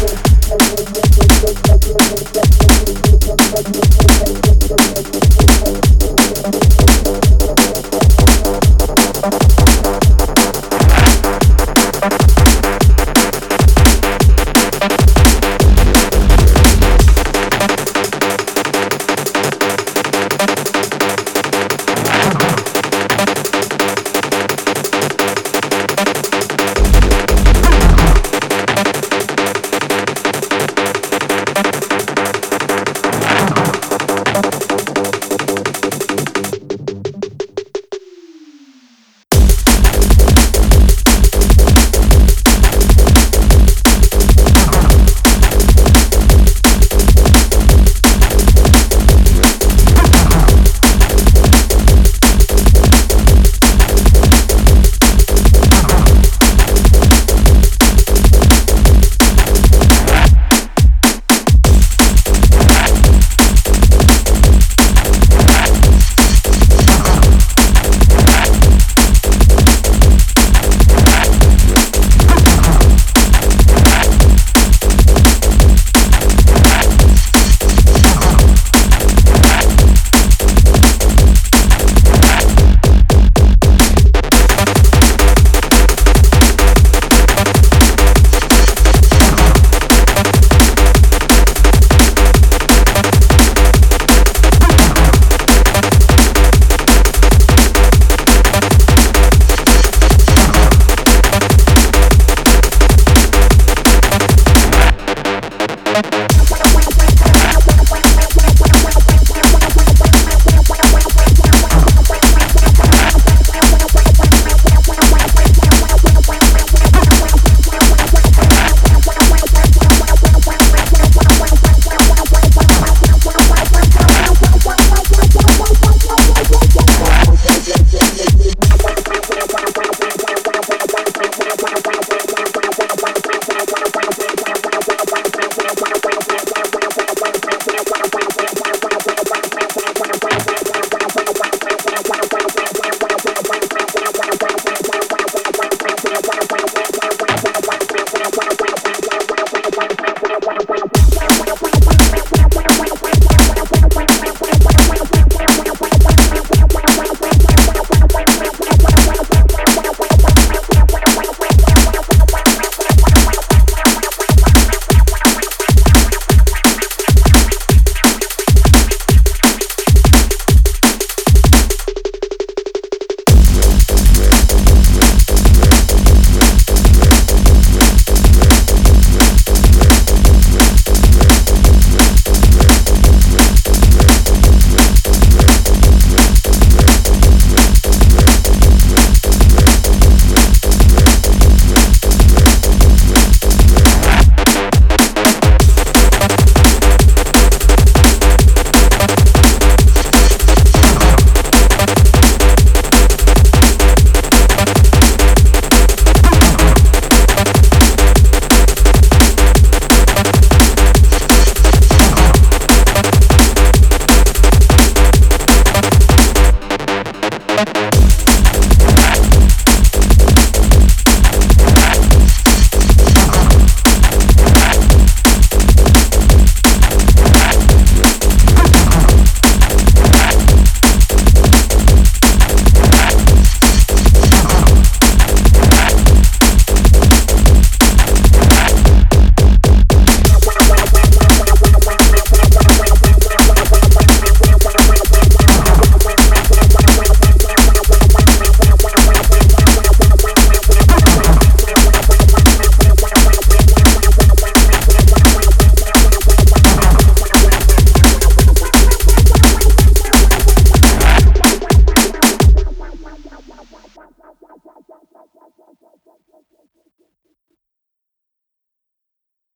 Thank you. wow, wow, wow.